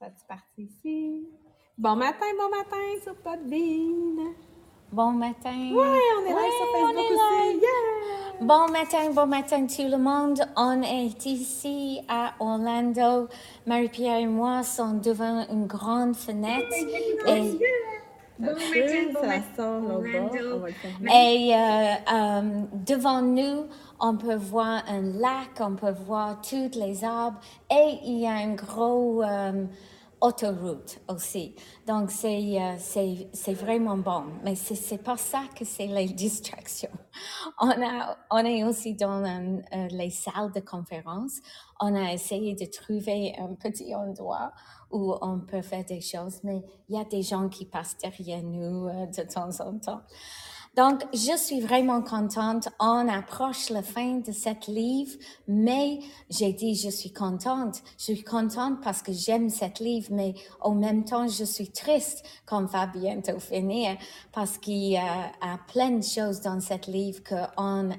Ça tu parti ici? Bon matin, bon matin sur Podbean. Bon matin. Ouais, on est là sur Facebook aussi. Yeah! Bon matin, bon matin tout le monde. On est ici à Orlando. Marie-Pierre et moi sommes devant une grande fenêtre. Et, Bon matin, bon matin. Faire. et euh, euh, devant nous, on peut voir un lac, on peut voir toutes les arbres et il y a une grosse euh, autoroute aussi. Donc c'est euh, c'est c'est vraiment bon. Mais c'est c'est pas ça que c'est les distractions. On a on est aussi dans un, euh, les salles de conférence. On a essayé de trouver un petit endroit où on peut faire des choses, mais il y a des gens qui passent derrière nous euh, de temps en temps. Donc, je suis vraiment contente. On approche la fin de cette livre, mais j'ai dit je suis contente. Je suis contente parce que j'aime cette livre, mais en même temps, je suis triste qu'on va bientôt finir parce qu'il y a, plein de choses dans cette livre que on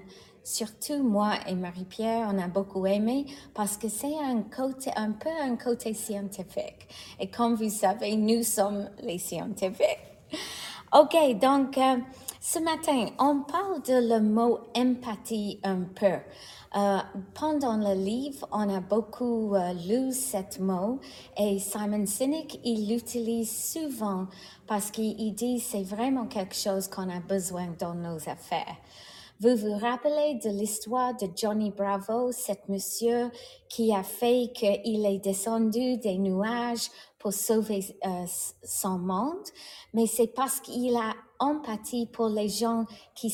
Surtout moi et Marie-Pierre, on a beaucoup aimé parce que c'est un côté, un peu un côté scientifique. Et comme vous savez, nous sommes les scientifiques. Ok, donc euh, ce matin, on parle de le mot empathie un peu. Euh, pendant le livre, on a beaucoup euh, lu ce mot et Simon Sinek, il l'utilise souvent parce qu'il dit c'est vraiment quelque chose qu'on a besoin dans nos affaires. Vous vous rappelez de l'histoire de Johnny Bravo, cet monsieur qui a fait qu'il est descendu des nuages pour sauver euh, son monde, mais c'est parce qu'il a empathie pour les gens qui,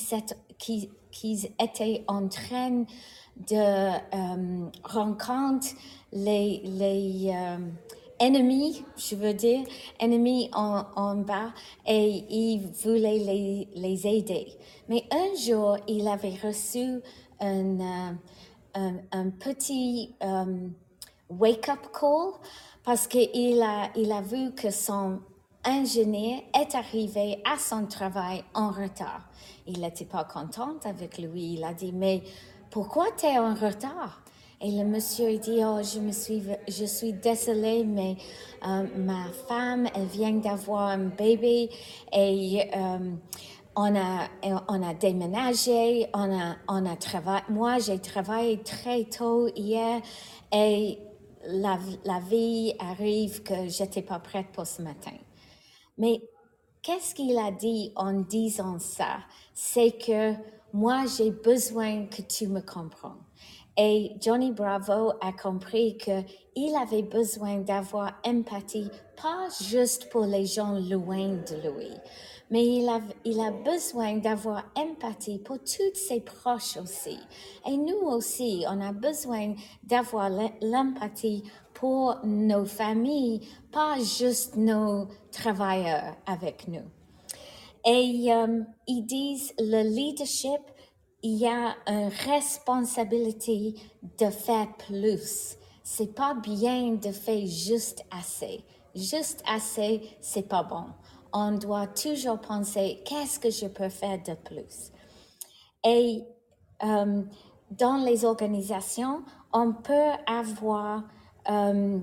étaient en train de euh, rencontrer les, euh, ennemis, je veux dire, ennemis en, bas, et il voulait les, aider. Mais un jour, il avait reçu un, petit wake-up call parce qu'il a, il a vu que son ingénieur est arrivé à son travail en retard. Il n'était pas content avec lui. Il a dit, mais pourquoi tu es en retard? Et le monsieur dit, oh, je me suis, je suis désolé, mais euh, ma femme, elle vient d'avoir un bébé et euh, on a, on a déménagé, on a, on a travaillé. Moi, j'ai travaillé très tôt hier et la, vie arrive que j'étais pas prête pour ce matin. Mais qu'est-ce qu'il a dit en disant ça? C'est que moi, j'ai besoin que tu me comprends. Et Johnny Bravo a compris que il avait besoin d'avoir empathie, pas juste pour les gens loin de lui, mais il a, il a besoin d'avoir empathie pour tous ses proches aussi. Et nous aussi, on a besoin d'avoir l'em- l'empathie pour nos familles, pas juste nos travailleurs avec nous. Et euh, ils disent le leadership, il y a une responsabilité de faire plus. C'est pas bien de faire juste assez. Juste assez, c'est pas bon. On doit toujours penser qu'est-ce que je peux faire de plus? Et euh, dans les organisations, on peut avoir euh,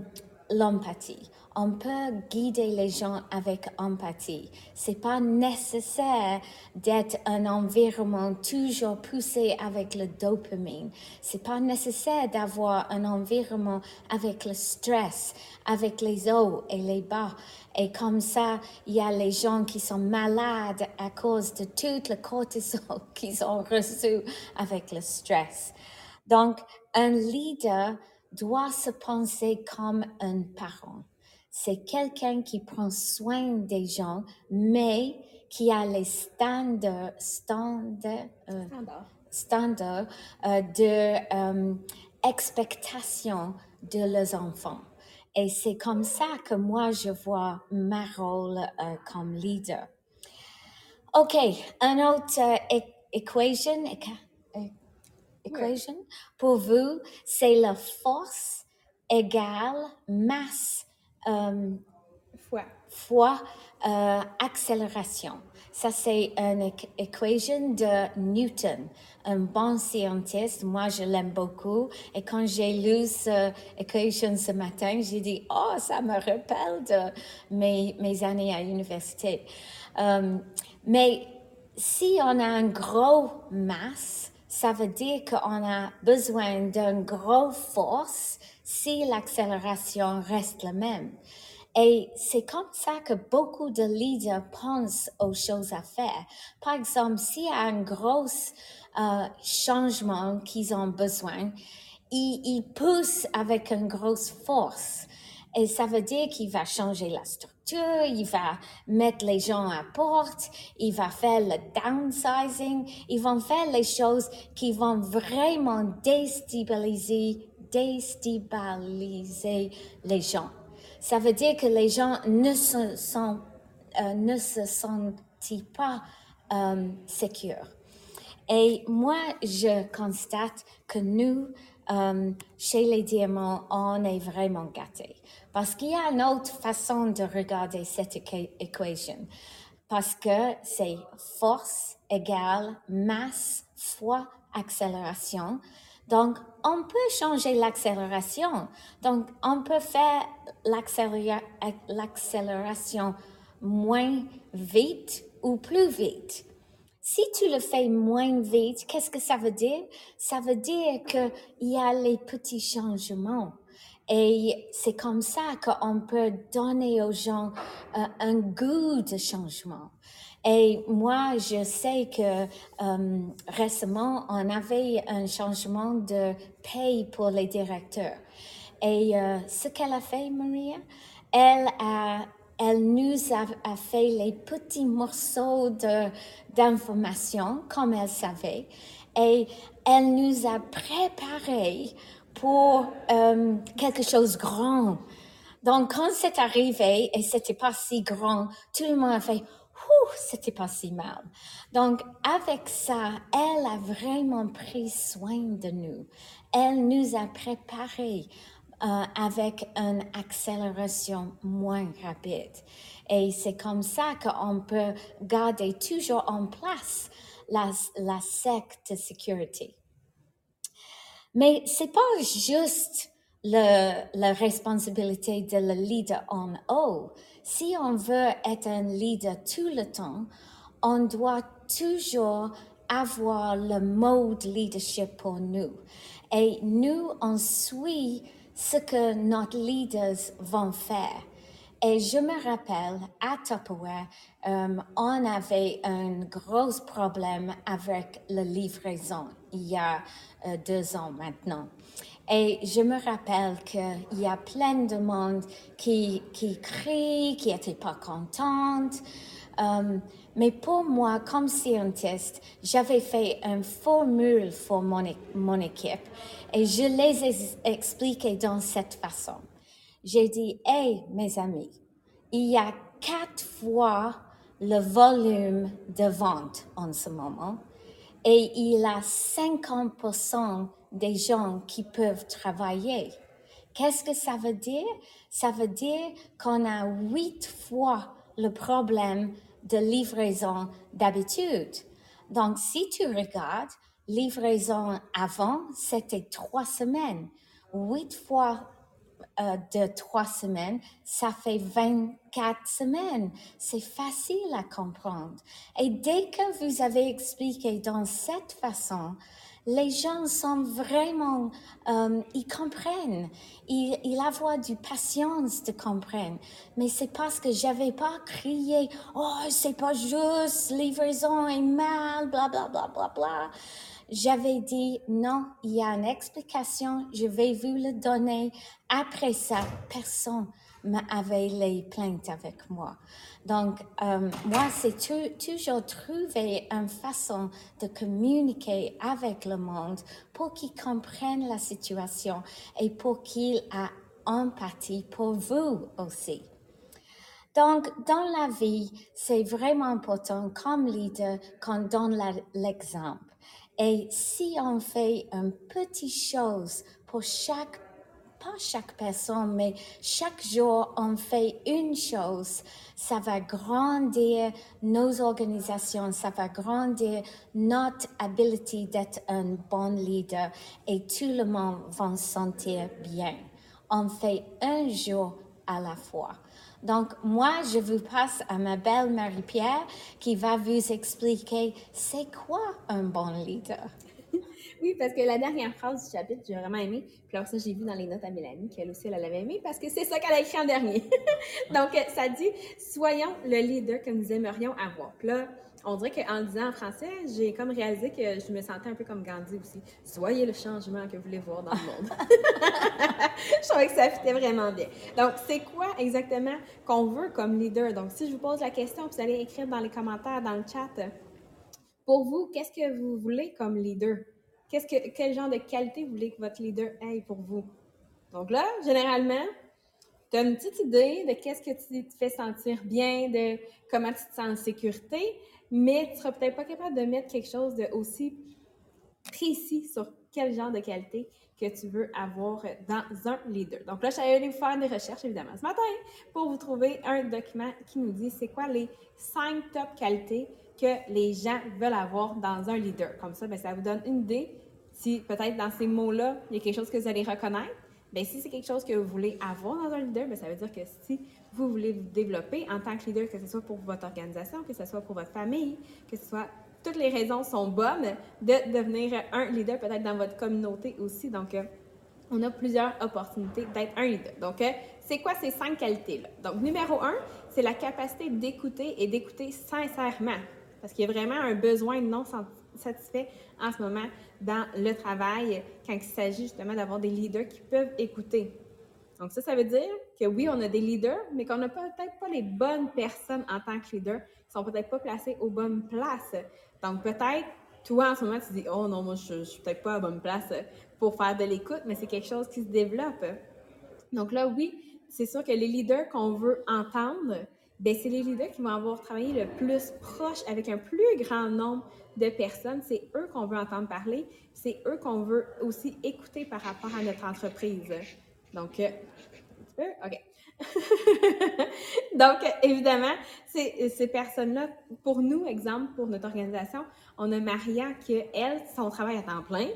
l'empathie. On peut guider les gens avec empathie. C'est pas nécessaire d'être un environnement toujours poussé avec le dopamine. C'est pas nécessaire d'avoir un environnement avec le stress, avec les hauts et les bas. Et comme ça, il y a les gens qui sont malades à cause de tout le cortisol qu'ils ont reçu avec le stress. Donc, un leader doit se penser comme un parent. C'est quelqu'un qui prend soin des gens, mais qui a les standards, standards, euh, standards euh, de euh, expectation de leurs enfants. Et c'est comme ça que moi je vois ma rôle euh, comme leader. OK, un autre equation, equation pour vous, c'est la force égale masse euh, Foi. fois euh, accélération. Ça, c'est une équation de Newton, un bon scientiste. Moi, je l'aime beaucoup. Et quand j'ai lu cette équation ce matin, j'ai dit, oh, ça me rappelle de mes, mes années à l'université. Euh, mais si on a un gros masse, ça veut dire qu'on a besoin d'une grosse force si l'accélération reste la même. Et c'est comme ça que beaucoup de leaders pensent aux choses à faire. Par exemple, s'il y a un gros euh, changement qu'ils ont besoin, ils, ils poussent avec une grosse force. Et ça veut dire qu'il va changer la structure, il va mettre les gens à porte, il va faire le downsizing, ils vont faire les choses qui vont vraiment déstabiliser, déstabiliser les gens. Ça veut dire que les gens ne se, sont, euh, ne se sentent pas euh, sécures. Et moi, je constate que nous, euh, chez les diamants, on est vraiment gâtés. Parce qu'il y a une autre façon de regarder cette équation. Parce que c'est force égale masse fois accélération. Donc, on peut changer l'accélération. Donc, on peut faire l'accélération moins vite ou plus vite. Si tu le fais moins vite, qu'est-ce que ça veut dire? Ça veut dire qu'il y a les petits changements. Et c'est comme ça qu'on peut donner aux gens euh, un goût de changement. Et moi, je sais que euh, récemment, on avait un changement de paye pour les directeurs. Et euh, ce qu'elle a fait, Maria, elle a elle nous a, fait les petits morceaux d'informations comme elle savait et elle nous a préparé pour euh, quelque chose de grand. Donc, quand c'est arrivé et c'était pas si grand, tout le monde a fait c'était pas si mal. Donc, avec ça, elle a vraiment pris soin de nous. Elle nous a préparés avec une accélération moins rapide. Et c'est comme ça qu'on peut garder toujours en place la, la secte sécurité. Mais c'est pas juste le, la responsabilité de le leader en haut si on veut être un leader tout le temps, on doit toujours avoir le mode leadership pour nous. Et nous, on suit ce que nos leaders vont faire. Et je me rappelle, à Tupperware, euh, on avait un gros problème avec la livraison il y a euh, deux ans maintenant. Et je me rappelle qu'il y a plein de monde qui, qui crie, qui n'était pas contente. Um, mais pour moi, comme scientiste, j'avais fait une formule pour mon, mon équipe et je les ai expliquées dans cette façon. J'ai dit, hey, mes amis, il y a quatre fois le volume de vente en ce moment et il a 50% des gens qui peuvent travailler. Qu'est-ce que ça veut dire? Ça veut dire qu'on a huit fois le problème de livraison d'habitude. Donc, si tu regardes, livraison avant, c'était trois semaines. Huit fois euh, de trois semaines, ça fait 24 semaines. C'est facile à comprendre. Et dès que vous avez expliqué dans cette façon, les gens sont vraiment, euh, ils comprennent, ils, ils avoir du patience de comprendre. Mais c'est parce que j'avais pas crié, oh, c'est pas juste, livraison est mal, bla, bla, bla, bla, bla. J'avais dit, non, il y a une explication, je vais vous le donner. Après ça, personne m'avait les plaintes avec moi. Donc, euh, moi, c'est toujours trouver une façon de communiquer avec le monde pour qu'ils comprennent la situation et pour qu'ils aient empathie pour vous aussi. Donc, dans la vie, c'est vraiment important, comme leader, qu'on donne l'exemple. Et si on fait une petite chose pour chaque pas chaque personne, mais chaque jour, on fait une chose. Ça va grandir nos organisations, ça va grandir notre ability d'être un bon leader et tout le monde va se sentir bien. On fait un jour à la fois. Donc, moi, je vous passe à ma belle Marie-Pierre qui va vous expliquer c'est quoi un bon leader. Oui, parce que la dernière phrase du chapitre, j'ai vraiment aimé. Puis alors ça, j'ai vu dans les notes à Mélanie qu'elle aussi, elle l'avait aimé parce que c'est ça qu'elle a écrit en dernier. Donc, ça dit « Soyons le leader que nous aimerions avoir ». Là, on dirait qu'en le disant en français, j'ai comme réalisé que je me sentais un peu comme Gandhi aussi. Soyez le changement que vous voulez voir dans le monde. je trouvais que ça fitait vraiment bien. Donc, c'est quoi exactement qu'on veut comme leader? Donc, si je vous pose la question, vous allez écrire dans les commentaires, dans le chat, pour vous, qu'est-ce que vous voulez comme leader? Que, quel genre de qualité vous voulez que votre leader ait pour vous? Donc là, généralement, tu as une petite idée de qu'est-ce que tu te fais sentir bien, de comment tu te sens en sécurité, mais tu ne seras peut-être pas capable de mettre quelque chose de aussi précis sur quel genre de qualité que tu veux avoir dans un leader. Donc là, je suis allée faire des recherches, évidemment, ce matin, pour vous trouver un document qui nous dit c'est quoi les cinq top qualités que les gens veulent avoir dans un leader. Comme ça, bien, ça vous donne une idée si peut-être dans ces mots-là, il y a quelque chose que vous allez reconnaître. Bien, si c'est quelque chose que vous voulez avoir dans un leader, bien, ça veut dire que si vous voulez vous développer en tant que leader, que ce soit pour votre organisation, que ce soit pour votre famille, que ce soit toutes les raisons sont bonnes de devenir un leader peut-être dans votre communauté aussi. Donc, euh, on a plusieurs opportunités d'être un leader. Donc, euh, c'est quoi ces cinq qualités-là? Donc, numéro un, c'est la capacité d'écouter et d'écouter sincèrement. Parce qu'il y a vraiment un besoin non satisfait en ce moment dans le travail quand il s'agit justement d'avoir des leaders qui peuvent écouter. Donc ça, ça veut dire que oui, on a des leaders, mais qu'on n'a peut-être pas les bonnes personnes en tant que leader, qui sont peut-être pas placées aux bonnes places. Donc peut-être, toi en ce moment, tu dis, oh non, moi je, ne suis peut-être pas à la bonne place pour faire de l'écoute, mais c'est quelque chose qui se développe. Donc là, oui, c'est sûr que les leaders qu'on veut entendre, ben, c'est les leaders qui vont avoir travaillé le plus proche avec un plus grand nombre de personnes. C'est eux qu'on veut entendre parler. C'est eux qu'on veut aussi écouter par rapport à notre entreprise. Donc, euh, OK. Donc, évidemment, ces personnes-là, pour nous, exemple, pour notre organisation, on a Maria qui, elle, son travail à temps plein,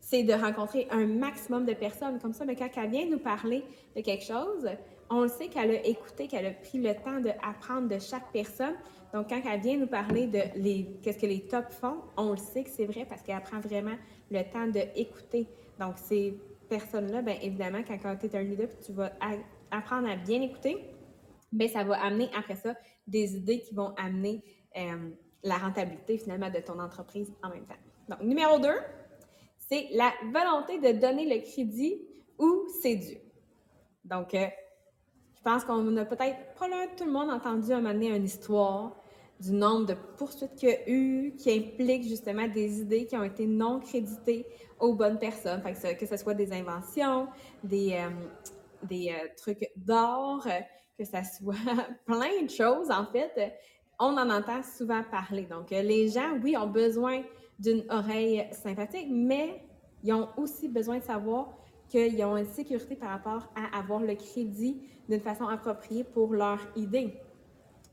c'est de rencontrer un maximum de personnes. Comme ça, mais quand elle vient nous parler de quelque chose, on le sait qu'elle a écouté, qu'elle a pris le temps d'apprendre de chaque personne. Donc, quand elle vient nous parler de les, qu'est-ce que les tops font, on le sait que c'est vrai parce qu'elle prend vraiment le temps d'écouter. Donc, ces personnes-là, bien évidemment, quand, tu es un leader tu vas apprendre à bien écouter, bien, ça va amener après ça des idées qui vont amener euh, la rentabilité finalement de ton entreprise en même temps. Donc, numéro 2, c'est la volonté de donner le crédit où c'est dû. Donc, euh, pense qu'on a peut-être, probablement tout le monde entendu un moment donné une histoire du nombre de poursuites qu'il y a eu qui impliquent justement des idées qui ont été non créditées aux bonnes personnes. que, ce soit des inventions, des, euh, euh, trucs d'or, que ce soit plein de choses, en fait, on en entend souvent parler. Donc, les gens, oui, ont besoin d'une oreille sympathique, mais ils ont aussi besoin de savoir qu'ils ont une sécurité par rapport à avoir le crédit d'une façon appropriée pour leur idée.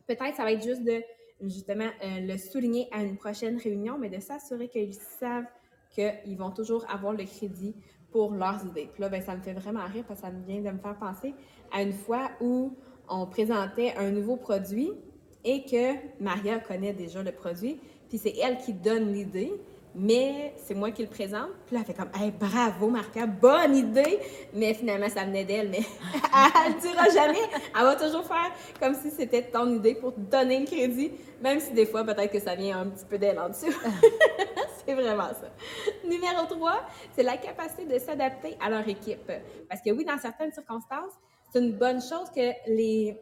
Peut-être ça va être juste de justement euh, le souligner à une prochaine réunion, mais de s'assurer qu'ils savent qu'ils vont toujours avoir le crédit pour leurs idées. Puis là, ben, ça me fait vraiment rire parce que ça vient de me faire penser à une fois où on présentait un nouveau produit et que Maria connaît déjà le produit, puis c'est elle qui donne l'idée mais c'est moi qui le présente. Puis là, elle fait comme, bravo, Marca, bonne idée. Mais finalement, ça venait d'elle, mais elle ne dira jamais. Elle va toujours faire comme si c'était ton idée pour te donner le crédit, même si des fois, peut-être que ça vient un petit peu d'elle en dessous. c'est vraiment ça. Numéro 3, c'est la capacité de s'adapter à leur équipe. Parce que oui, dans certaines circonstances, c'est une bonne chose que les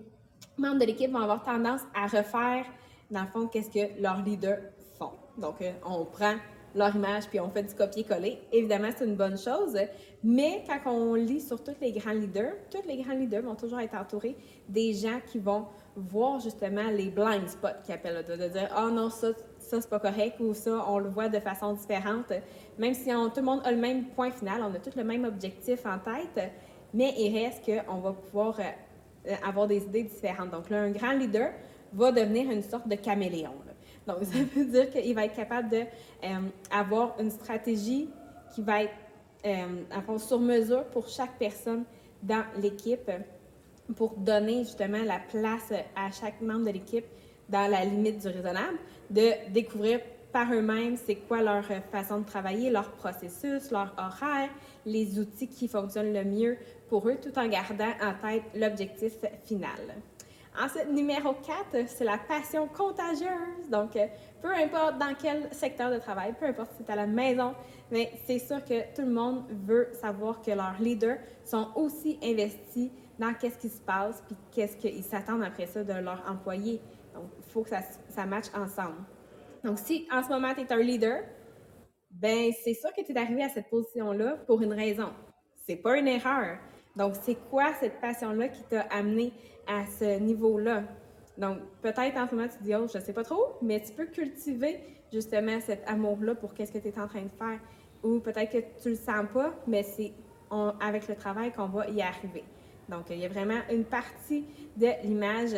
membres de l'équipe vont avoir tendance à refaire, dans le fond, qu'est-ce que leur leader font. Donc, euh, on prend leur image puis on fait du copier-coller. Évidemment, c'est une bonne chose, mais quand on lit sur tous les grands leaders, tous les grands leaders vont toujours être entourés des gens qui vont voir justement les blind spots qu'ils appellent, de, dire oh non, ça, ça c'est pas correct ou ça, on le voit de façon différente. Même si tout le monde a le même point final, on a tous le même objectif en tête, mais il reste qu'on va pouvoir euh, avoir des idées différentes. Donc là, un grand leader va devenir une sorte de caméléon. Donc, ça veut dire qu'il va être capable d'avoir euh, une stratégie qui va être euh, sur mesure pour chaque personne dans l'équipe pour donner justement la place à chaque membre de l'équipe dans la limite du raisonnable, de découvrir par eux-mêmes c'est quoi leur façon de travailler, leur processus, leur horaire, les outils qui fonctionnent le mieux pour eux, tout en gardant en tête l'objectif final. Ensuite, numéro 4, c'est la passion contagieuse. Donc, peu importe dans quel secteur de travail, peu importe si c'est à la maison, mais c'est sûr que tout le monde veut savoir que leurs leaders sont aussi investis dans qu'est-ce qui se passe, puis qu'est-ce qu'ils s'attendent après ça de leurs employés. Donc, il faut que ça, ça matche ensemble. Donc, si en ce moment, tu es un leader, ben c'est sûr que tu es arrivé à cette position-là pour une raison. C'est pas une erreur. Donc, c'est quoi cette passion-là qui t'a amené à ce niveau-là? Donc, peut-être en ce moment, tu te dis, oh, je sais pas trop, mais tu peux cultiver justement cet amour-là pour qu'est-ce que tu es en train de faire. Ou peut-être que tu le sens pas, mais c'est avec le travail qu'on va y arriver. Donc, il y a vraiment une partie de l'image,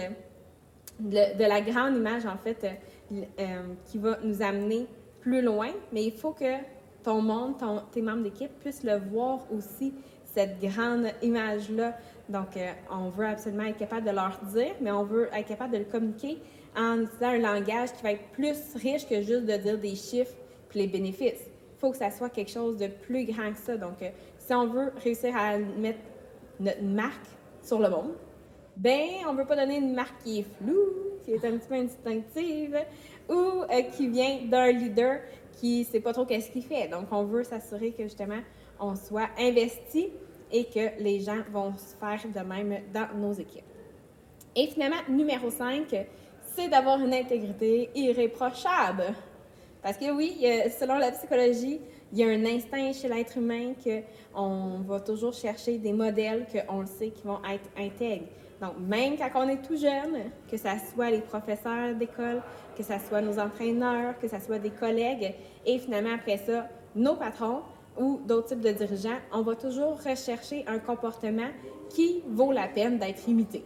de, la grande image, en fait, euh, qui va nous amener plus loin, mais il faut que ton monde, tes membres d'équipe puissent le voir aussi, cette grande image-là. Donc, euh, on veut absolument être capable de leur dire, mais on veut être capable de le communiquer en utilisant un langage qui va être plus riche que juste de dire des chiffres puis les bénéfices. Il faut que ça soit quelque chose de plus grand que ça. Donc, euh, si on veut réussir à mettre notre marque sur le monde, ben, on ne veut pas donner une marque qui est floue, qui est un petit peu instinctive, ou euh, qui vient d'un leader qui ne sait pas trop qu'est-ce qu'il fait. Donc, on veut s'assurer que justement, on soit investi et que les gens vont se faire de même dans nos équipes. Et finalement, numéro 5, c'est d'avoir une intégrité irréprochable. Parce que oui, selon la psychologie, il y a un instinct chez l'être humain qu'on va toujours chercher des modèles qu'on sait qui vont être intègres. Donc, même quand on est tout jeune, que ce soit les professeurs d'école, que ce soit nos entraîneurs, que ce soit des collègues, et finalement après ça, nos patrons ou d'autres types de dirigeants, on va toujours rechercher un comportement qui vaut la peine d'être imité.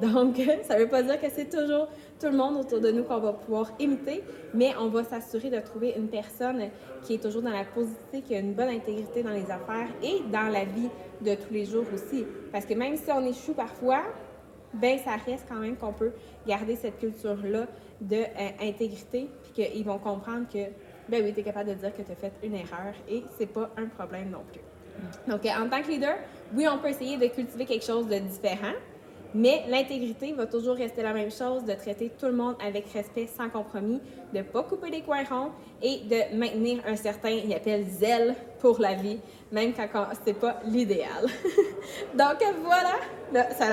Donc, ça ne veut pas dire que c'est toujours tout le monde autour de nous qu'on va pouvoir imiter, mais on va s'assurer de trouver une personne qui est toujours dans la positivité, qui a une bonne intégrité dans les affaires et dans la vie de tous les jours aussi. Parce que même si on échoue parfois, ben ça reste quand même qu'on peut garder cette culture-là d'intégrité, euh, puis qu'ils vont comprendre que, ben oui, tu es capable de dire que tu as fait une erreur et c'est pas un problème non plus. Donc, en tant que leader, oui, on peut essayer de cultiver quelque chose de différent, mais l'intégrité va toujours rester la même chose, de traiter tout le monde avec respect, sans compromis, de ne pas couper les coins ronds et de maintenir un certain, il appelle zèle pour la vie, même quand ce n'est pas l'idéal. Donc voilà, là, ça,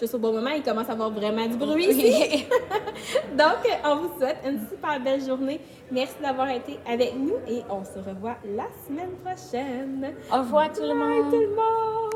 juste au bon moment, il commence à avoir vraiment du bruit ici. Donc, on vous souhaite une super belle journée. Merci d'avoir été avec nous et on se revoit la semaine prochaine. Au revoir tout le monde. tout le monde.